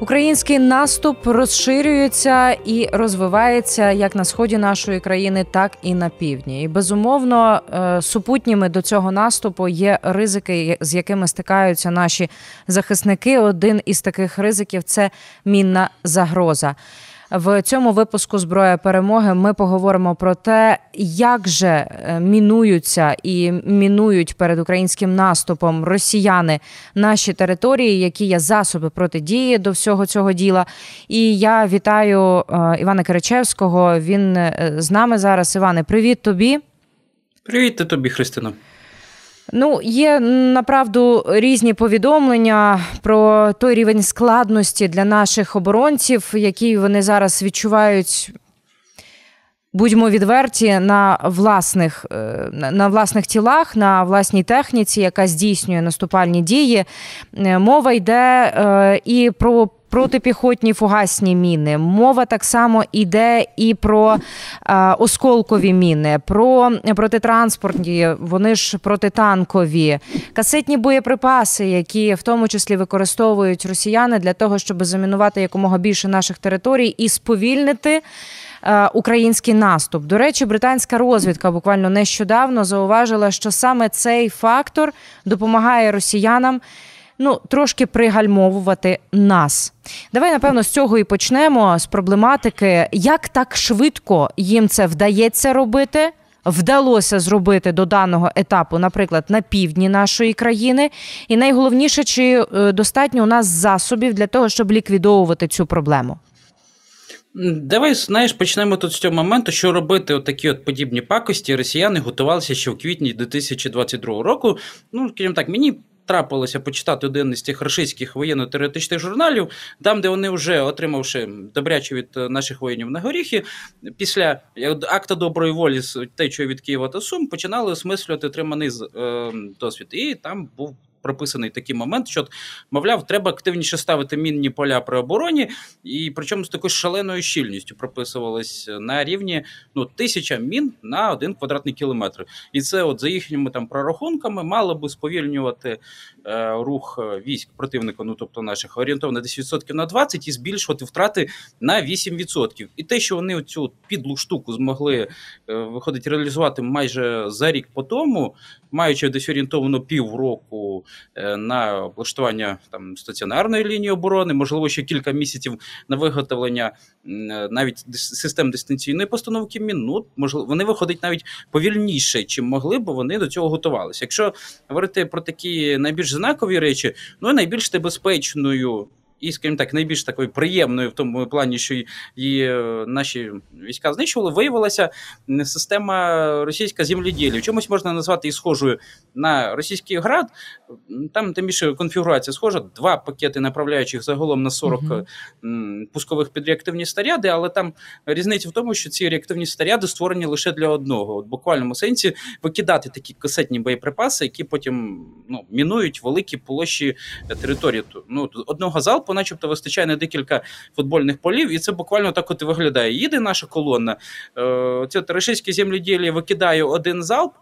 Український наступ розширюється і розвивається як на сході нашої країни, так і на півдні. І безумовно е, супутніми до цього наступу є ризики, з якими стикаються наші захисники. Один із таких ризиків це мінна загроза. В цьому випуску зброя перемоги ми поговоримо про те, як же е, мінуються і мінують перед українським наступом росіяни наші території, які є засоби протидії до всього цього діла. І я вітаю е, Івана Киричевського. Він е, з нами зараз. Іване, привіт тобі. Привіт тобі, Христина. Ну, є направду різні повідомлення про той рівень складності для наших оборонців, які вони зараз відчувають. Будьмо відверті на власних е, на власних тілах, на власній техніці, яка здійснює наступальні дії. Е, мова йде е, і про протипіхотні фугасні міни. Мова так само йде і про е, осколкові міни, про протитранспортні, вони ж протитанкові, касетні боєприпаси, які в тому числі використовують росіяни для того, щоб замінувати якомога більше наших територій і сповільнити. Е, український наступ до речі, британська розвідка буквально нещодавно зауважила, що саме цей фактор допомагає росіянам ну трошки пригальмовувати нас. Давай, напевно, з цього і почнемо з проблематики, як так швидко їм це вдається робити. Вдалося зробити до даного етапу, наприклад, на півдні нашої країни, і найголовніше, чи е, достатньо у нас засобів для того, щоб ліквідовувати цю проблему. Давай знаєш, почнемо тут з цього моменту, що робити такі от подібні пакості. Росіяни готувалися ще в квітні 2022 року. Ну, скажімо так, мені трапилося почитати один із тих рашистських воєнно-теоретичних журналів, там, де вони вже отримавши добряче від е, наших воїнів на горіхи, після акта доброї волі з течою від Києва та Сум починали осмислювати отриманий е, досвід. І там був прописаний такий момент, що, мовляв, треба активніше ставити мінні поля при обороні, і причому з такою шаленою щільністю прописувалось на рівні ну, тисяча мін на один квадратний кілометр. І це, от за їхніми там прорахунками, мало би сповільнювати е, рух е, військ противника, ну тобто наших орієнтовно десь відсотків на 20 і збільшувати втрати на 8%. І те, що вони цю підлу штуку змогли е, виходить реалізувати майже за рік по тому, маючи десь орієнтовно півроку е, на облаштування там стаціонарної лінії оборони, можливо, ще кілька місяців на виготовлення навіть систем дистанційної постановки мін, ну можливо, вони виходять навіть повільніше, чим могли, бо вони до цього готувалися. Якщо говорити про такі найбільш знакові речі, ну найбільш небезпечною і, скажімо так, найбільш такою приємною в тому плані, що її е, наші війська знищували, виявилася система російська земледілля. Чомусь можна назвати і схожою на російський град. Там тим більше конфігурація схожа. Два пакети направляючих загалом на 40 uh пускових під реактивні снаряди, але там різниця в тому, що ці реактивні снаряди створені лише для одного. От буквальному сенсі викидати такі касетні боєприпаси, які потім ну, мінують великі площі території. Ну, Одного залпу залпу, начебто, вистачає на декілька футбольних полів, і це буквально так от і виглядає. Їде наша колона, е, це російські земледілі викидає один залп,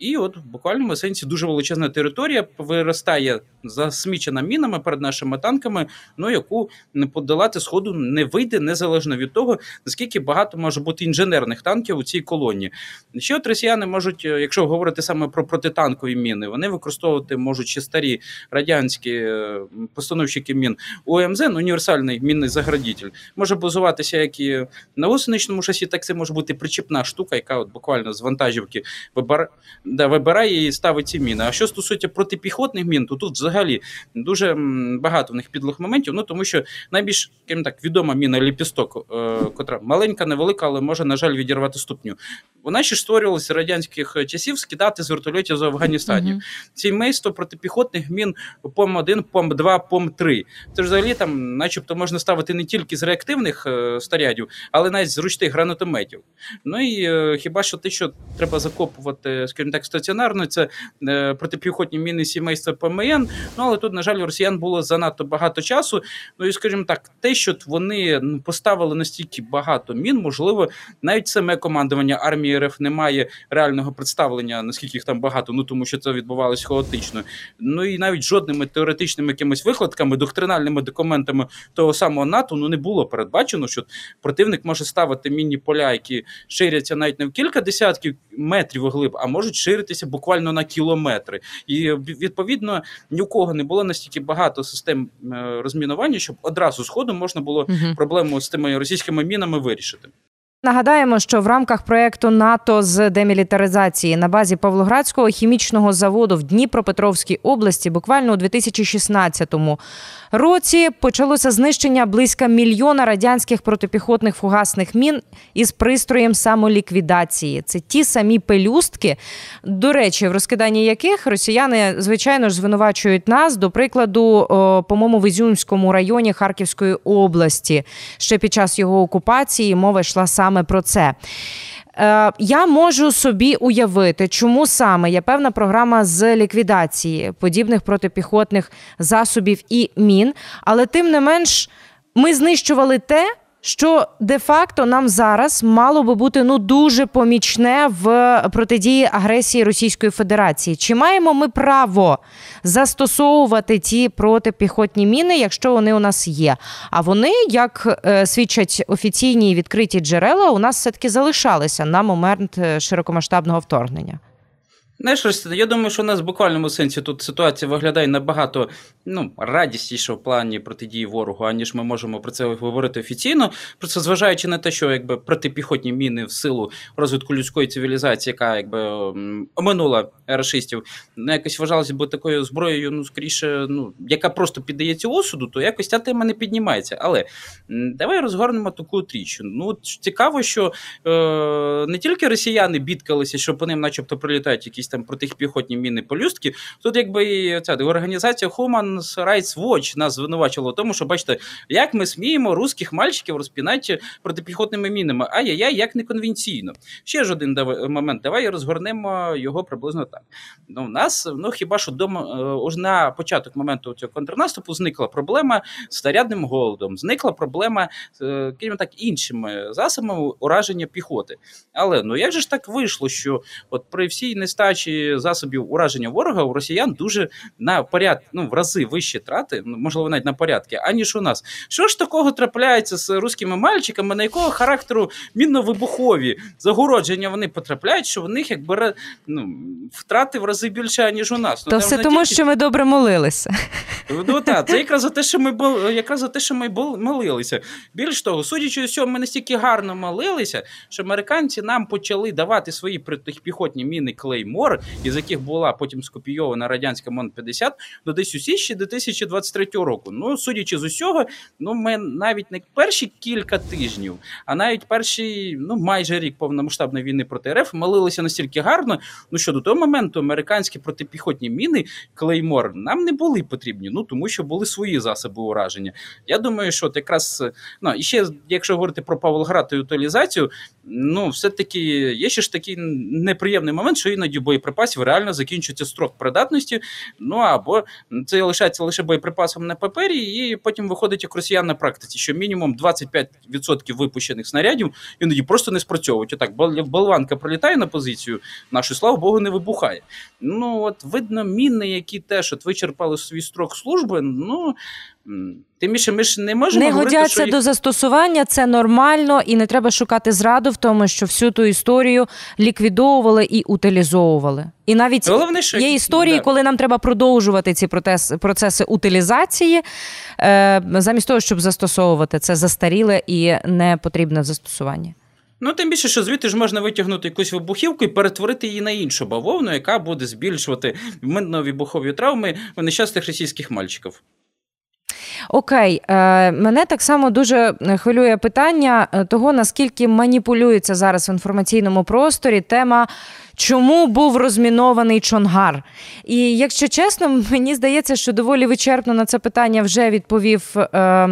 і от в буквальному сенсі дуже величезна територія виростає засмічена мінами перед нашими танками, ну яку не подолати сходу не вийде незалежно від того, наскільки багато може бути інженерних танків у цій колоні. Ще от росіяни можуть, е, якщо говорити саме про протитанкові міни, вони використовувати можуть ще старі радянські е, постановщики мін УМЗ, ну, універсальний мінний заградитель, може базуватися як і на гусеничному шасі, так це може бути причіпна штука, яка от буквально з вантажівки вибирає да, вибирає і ставить ці міни. А що стосується протипіхотних мін, то тут взагалі дуже багато в них підлих моментів. Ну тому що найбільш так відома міна ліпісток, е, котра маленька, невелика, але може, на жаль, відірвати ступню. Вона ще створювалася радянських часів скидати з вертольотів з Афганістанів. Uh-huh. Ці мейсто протипіхотних мін пом 1 пом 2 пом 3 Це ж взагалі там, начебто, можна ставити не тільки з реактивних е, снарядів, але навіть з ручних гранатометів. Ну і е, хіба що те, що треба закопувати, скажімо так так стаціонарно, це е, протипіхотні міни сімейства ПМН. Ну але тут, на жаль, у росіян було занадто багато часу. Ну і скажімо так, те, що вони поставили настільки багато мін, можливо, навіть саме командування армії РФ не має реального представлення, наскільки їх там багато, ну тому що це відбувалось хаотично. Ну і навіть жодними теоретичними якимись викладками, доктринальними документами того самого НАТО ну не було передбачено, що противник може ставити мінні поля, які ширяться навіть не в кілька десятків метрів глиб, а можуть ширитися буквально на кілометри. І відповідно ні у кого не було настільки багато систем е, розмінування, щоб одразу з ходу можна було угу. проблему з тими російськими мінами вирішити. Нагадаємо, що в рамках проекту НАТО з демілітаризації на базі Павлоградського хімічного заводу в Дніпропетровській області буквально у 2016 році почалося знищення близько мільйона радянських протипіхотних фугасних мін із пристроєм самоліквідації. Це ті самі пелюстки, до речі, в розкиданні яких росіяни звичайно ж звинувачують нас, до прикладу, по-моєму, в Ізюмському районі Харківської області. Ще під час його окупації мова йшла саме про це. Е, я можу собі уявити, чому саме є певна програма з ліквідації подібних протипіхотних засобів і мін, але тим не менш ми знищували те що де-факто нам зараз мало би бути ну дуже помічне в протидії агресії Російської Федерації. Чи маємо ми право застосовувати ті протипіхотні міни, якщо вони у нас є? А вони, як е, свідчать офіційні відкриті джерела, у нас все таки залишалися на момент е, широкомасштабного вторгнення. Знаєш, я думаю, що у нас в буквальному сенсі тут ситуація виглядає набагато ну, радісніше в плані протидії ворогу, аніж ми можемо про це говорити офіційно. Просто зважаючи на те, що якби протипіхотні міни в силу розвитку людської цивілізації, яка якби оминула рашистів, ну, якось вважалося б такою зброєю, ну скоріше, ну яка просто піддається осуду, то якось ця тема не піднімається. Але давай розгорнемо таку тріч. Ну цікаво, що е, не тільки росіяни бідкалися, що по ним, начебто, прилітають якісь там протипіхотні міни полюстки. Тут якби ця організація Human Rights Watch нас звинувачила в тому, що бачите, як ми сміємо русських мальчиків розпінати протипіхотними мінами. Ай-яй-яй, як неконвенційно. Ще ж один момент. Давай розгорнемо його приблизно так. Ну, У нас ну хіба що дома е, на початок моменту цього контрнаступу зникла проблема з снарядним голодом, зникла проблема е, крім так іншими засобами ураження піхоти. Але ну як же ж так вийшло, що от при всій нестачі нестачі засобів ураження ворога у росіян дуже на поряд, ну в рази вищі трати, ну, можливо, навіть на порядки, аніж у нас. Що ж такого трапляється з руськими мальчиками, на якого характеру мінно-вибухові загородження вони потрапляють, що в них якби ну, втрати в рази більше, ніж у нас. Ну, все тому, тільки... що ми добре молилися. Ну так, це якраз за те, що ми якраз за те, що ми молилися. Більш того, судячи з цього, ми настільки гарно молилися, що американці нам почали давати свої протипіхотні міни Клеймор, збори, із яких була потім скопійована радянська мон 50 до десь у січні 2023 року. Ну, судячи з усього, ну ми навіть не перші кілька тижнів, а навіть перші, ну майже рік повномасштабної війни проти РФ молилися настільки гарно. Ну що до того моменту американські протипіхотні міни Клеймор нам не були потрібні, ну тому що були свої засоби ураження. Я думаю, що от якраз ну і ще, якщо говорити про Павлоград і утилізацію, ну все таки є ще ж такий неприємний момент, що іноді боєприпасів реально закінчується строк придатності. Ну або це лишається лише боєприпасом на папері, і потім виходить як росіян на практиці, що мінімум 25% випущених снарядів іноді просто не спрацьовують. Отак, болванка пролітає на позицію, нашу слава Богу, не вибухає. Ну от видно, міни, які теж от вичерпали свій строк служби. ну... Тим більше ми ж не можемо не говорити, годяться що їх... до застосування, це нормально, і не треба шукати зраду в тому, що всю ту історію ліквідовували і утилізовували. І навіть Головне, що... є історії, да. коли нам треба продовжувати ці процеси, процеси утилізації, е, замість того, щоб застосовувати це застаріле і не потрібне в застосуванні. Ну, тим більше, що звідти ж можна витягнути якусь вибухівку і перетворити її на іншу бавовну, яка буде збільшувати вибухові травми в нещасних російських мальчиків. Окей, е, мене так само дуже хвилює питання того, наскільки маніпулюється зараз в інформаційному просторі тема чому був розмінований Чонгар? І якщо чесно, мені здається, що доволі вичерпно на це питання вже відповів е, е,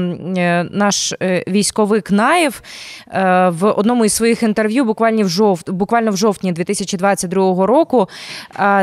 наш е, військовик Наєв е, в одному із своїх інтерв'ю, буквально в жовт, буквально в жовтні 2022 року.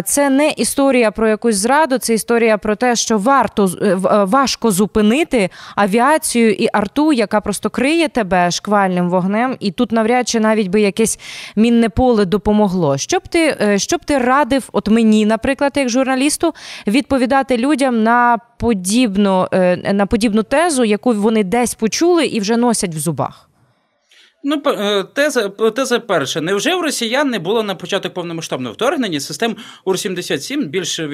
Це не історія про якусь зраду, це історія про те, що варто е, е, важко зупинити авіацію і арту, яка просто криє тебе шквальним вогнем, і тут навряд чи навіть би якесь мінне поле допомогло. Що б ти е, що б ти радив, от мені, наприклад, як журналісту, відповідати людям на подібну, на подібну тезу, яку вони десь почули і вже носять в зубах? Ну, е, теза теза перша. Невже в росіян не було на початок повномасштабного вторгнення систем УР-77, більш е,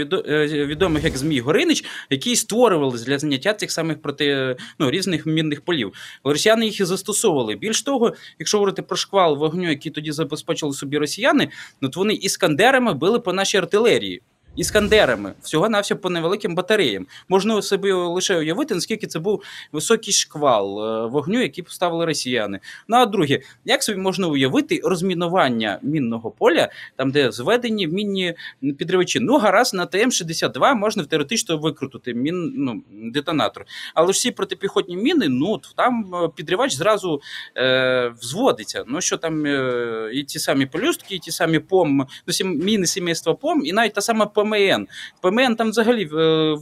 відомих як Змій Горинич, які створювалися для заняття цих самих проти ну, різних мінних полів. Росіяни їх і застосовували. Більш того, якщо говорити про шквал вогню, який тоді забезпечили собі росіяни, ну, то вони іскандерами били по нашій артилерії іскандерами, всього на все по невеликим батареям. Можна собі лише уявити, наскільки це був високий шквал е, вогню, який поставили росіяни. Ну а друге, як собі можна уявити розмінування мінного поля, там де зведені мінні підривачі? Ну, гаразд на ТМ-62 можна теоретично викрутити мін, ну, детонатор. Але ж всі протипіхотні міни, ну там е, підривач зразу е, взводиться. Ну що там е, і ті самі полюстки, і ті самі пом, ну, міни сімейства пом, і навіть та сама ПМН. ПМН там взагалі е,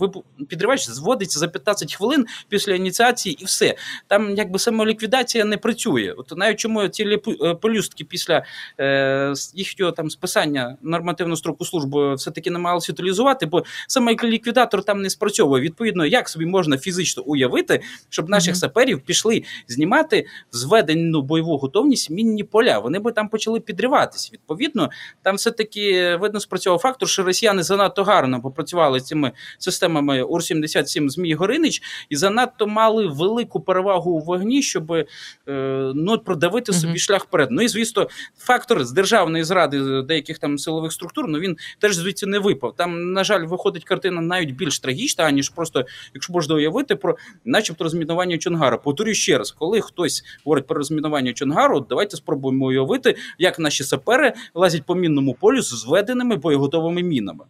підривач зводиться за 15 хвилин після ініціації і все. Там якби самоліквідація не працює. От навіть чому ці е, полюстки після е, їхнього там списання нормативну строку служби все-таки намагалися утилізувати, бо саме ліквідатор там не спрацьовує. Відповідно, як собі можна фізично уявити, щоб наших mm-hmm. саперів пішли знімати зведену бойову готовність мінні поля. Вони би там почали підриватися. Відповідно, там все таки видно спрацьовував фактор, що росіяни занадто гарно попрацювали цими системами УР-77 Змій Горинич і занадто мали велику перевагу у вогні, щоб е, ну, продавити собі uh-huh. шлях вперед. Ну і звісно, фактор з державної зради деяких там силових структур, ну він теж звідси не випав. Там, на жаль, виходить картина навіть більш трагічна, аніж просто, якщо можна уявити, про, начебто, розмінування Чонгара. Повторюю ще раз, коли хтось говорить про розмінування Чонгару, давайте спробуємо уявити, як наші сапери лазять по мінному полю з зведеними боєготовими мінами.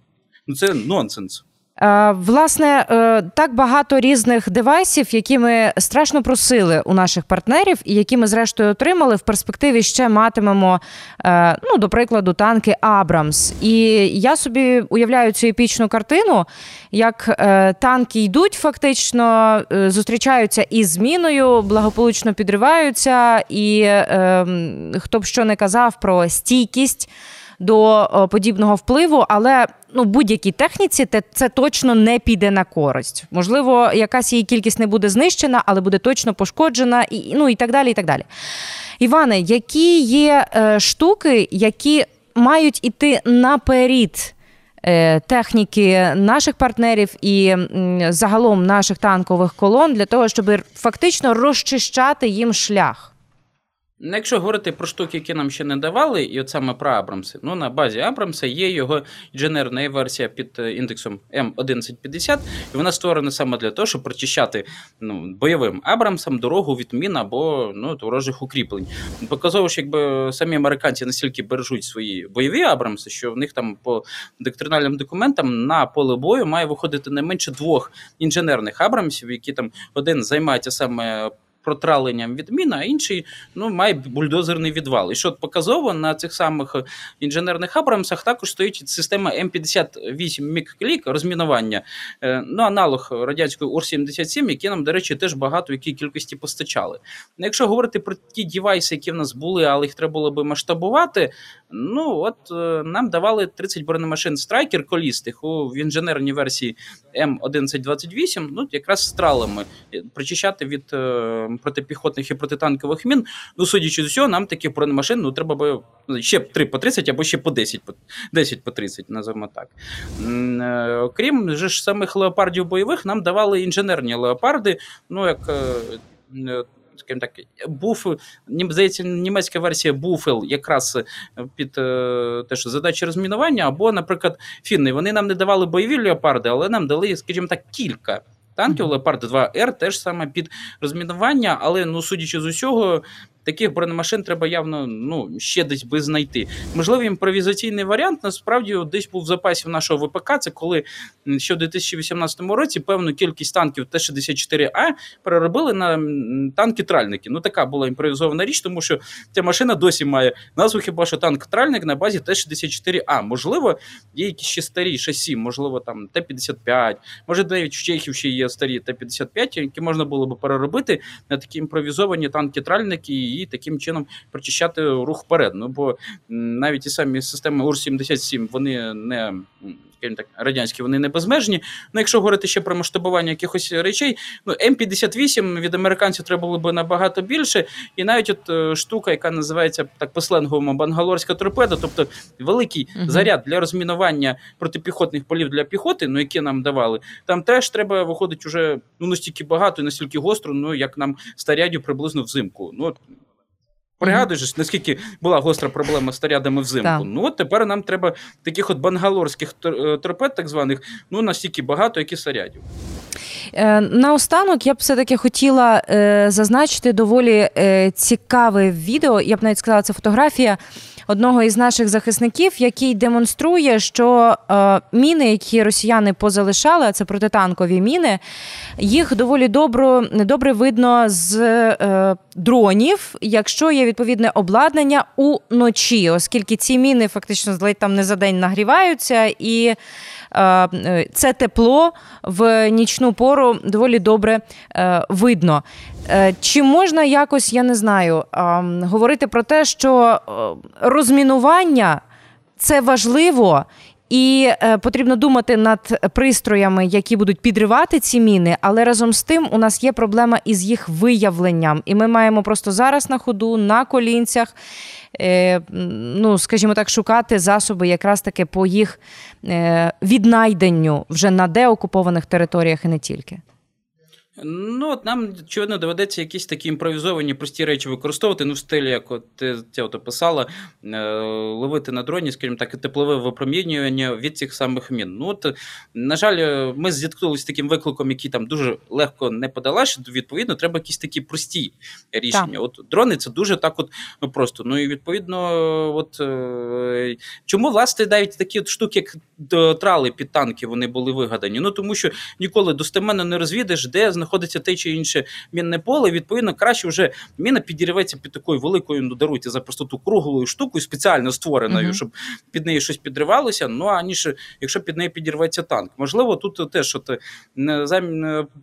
Ну це нонсенс. Е, власне, е, так багато різних девайсів, які ми страшно просили у наших партнерів, і які ми зрештою отримали в перспективі ще матимемо, е, ну до прикладу, танки Абрамс. І я собі уявляю цю епічну картину, як танки йдуть, фактично зустрічаються із зміною, благополучно підриваються, і ем, хто б що не казав про стійкість до подібного впливу, але ну будь-якій техніці це, це точно не піде на користь. Можливо, якась її кількість не буде знищена, але буде точно пошкоджена, і ну і так далі. і так далі. Іване, які є е, штуки, які мають іти наперед е, техніки наших партнерів і загалом наших танкових колон для того, щоб фактично розчищати їм шлях? Ну, якщо говорити про штуки, які нам ще не давали, і от саме про Абрамси, ну на базі Абрамса є його інженерна версія під е, індексом М1150, і вона створена саме для того, щоб прочищати ну, бойовим Абрамсам дорогу від мін або ну, ворожих укріплень. Показово, що якби самі американці настільки бережуть свої бойові Абрамси, що в них там по доктринальним документам на поле бою має виходити не менше двох інженерних Абрамсів, які там один займається саме протраленням відміна, а інший ну, має бульдозерний відвал. І що показово на цих самих інженерних Абрамсах також стоїть система М58 Мікклік розмінування, е, ну, аналог радянської Ур-77, які нам, до речі, теж багато в якій кількості постачали. Ну, якщо говорити про ті девайси, які в нас були, але їх треба було би масштабувати, ну от е, нам давали 30 бронемашин страйкер колістих у в інженерній версії М1128, ну якраз стралами причищати від е, протипіхотних і протитанкових мін. Ну, судячи з усього, нам таких бронемашин ну, треба би ну, ще 3 по 30 або ще по 10 по 10 по 30, називаємо так. Е, окрім ж самих леопардів бойових, нам давали інженерні леопарди, ну як. Е, скажімо так, буф, здається, німецька версія Буфел якраз під теж задачі розмінування, або, наприклад, фінни. Вони нам не давали бойові леопарди, але нам дали, скажімо так, кілька танків Леопард 2 Р теж саме під розмінування, але ну судячи з усього, таких бронемашин треба явно ну, ще десь би знайти. Можливо, імпровізаційний варіант насправді десь був в запасі нашого ВПК. Це коли ще в 2018 році певну кількість танків Т-64А переробили на танки-тральники. Ну, така була імпровізована річ, тому що ця машина досі має назву хіба що танк-тральник на базі Т-64А. Можливо, є якісь ще старі шасі, можливо, там Т-55, може, навіть в Чехів ще є старі Т-55, які можна було би переробити на такі імпровізовані танки-тральники і таким чином прочищати рух вперед. Ну бо навіть ті самі системи УР-77 вони не скажімо так, радянські, вони не безмежні. Ну, якщо говорити ще про масштабування якихось речей, ну М58 від американців треба було б набагато більше. І навіть от е, штука, яка називається так по сленговому бангалорська торпеда, тобто великий uh заряд для розмінування протипіхотних полів для піхоти, ну які нам давали, там теж треба виходить уже ну настільки багато і настільки гостро, ну як нам старядю приблизно взимку. Ну Пригадуєш, наскільки була гостра проблема з тарядами взимку. Так. Ну от тепер нам треба таких от бангалорських е, торпед, так званих, ну настільки багато, як і снарядів. Е, наостанок я б все-таки хотіла е, зазначити доволі е, цікаве відео. Я б навіть сказала, це фотографія одного із наших захисників, який демонструє, що е, міни, які росіяни позалишали, а це протитанкові міни, їх доволі добро, добре видно з е, дронів, якщо є відповідне обладнання уночі, оскільки ці міни фактично там не за день нагріваються і. Е, це тепло в нічну пору доволі добре е, видно. Е, чи можна якось, я не знаю, говорити про те, що розмінування це важливо. І е, потрібно думати над пристроями, які будуть підривати ці міни, але разом з тим у нас є проблема із їх виявленням, і ми маємо просто зараз на ходу на колінцях Е, ну, скажімо так, шукати засоби якраз таки по їх е, віднайденню вже на деокупованих територіях і не тільки. Ну, от нам, очевидно, доведеться якісь такі імпровізовані прості речі використовувати, ну, в стилі, як от ти це от описала, е, ловити на дроні, скажімо так, теплове випромінювання від цих самих мін. Ну, от, На жаль, ми зіткнулися з таким викликом, який там дуже легко не подолаш, відповідно, треба якісь такі прості рішення. Так. От Дрони це дуже так от ну, просто. Ну і відповідно, от е, чому, власне, навіть такі от штуки, як трали під танки, вони були вигадані? Ну, тому що ніколи достеменно не розвідеш, де знаходиться знаходиться те чи інше мінне поле. Відповідно, краще вже міна підірветься під такою великою, ну даруйте за простоту круглою штукою, спеціально створеною, uh -huh. щоб під неї щось підривалося. Ну аніж якщо під неї підірветься танк. Можливо, тут теж от,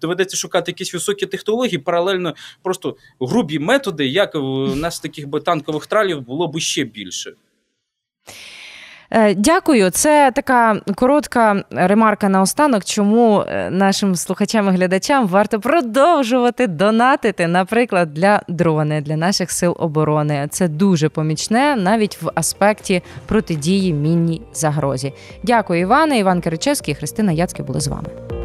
доведеться шукати якісь високі технології, паралельно просто грубі методи, як у нас таких би танкових тралів було б ще більше. Е, дякую. Це така коротка ремарка на останок, чому е, нашим слухачам і глядачам варто продовжувати донатити, наприклад, для дрони, для наших сил оборони. Це дуже помічне навіть в аспекті протидії мінній загрозі. Дякую, Іване. Іван Киричевський Христина Яцьке були з вами.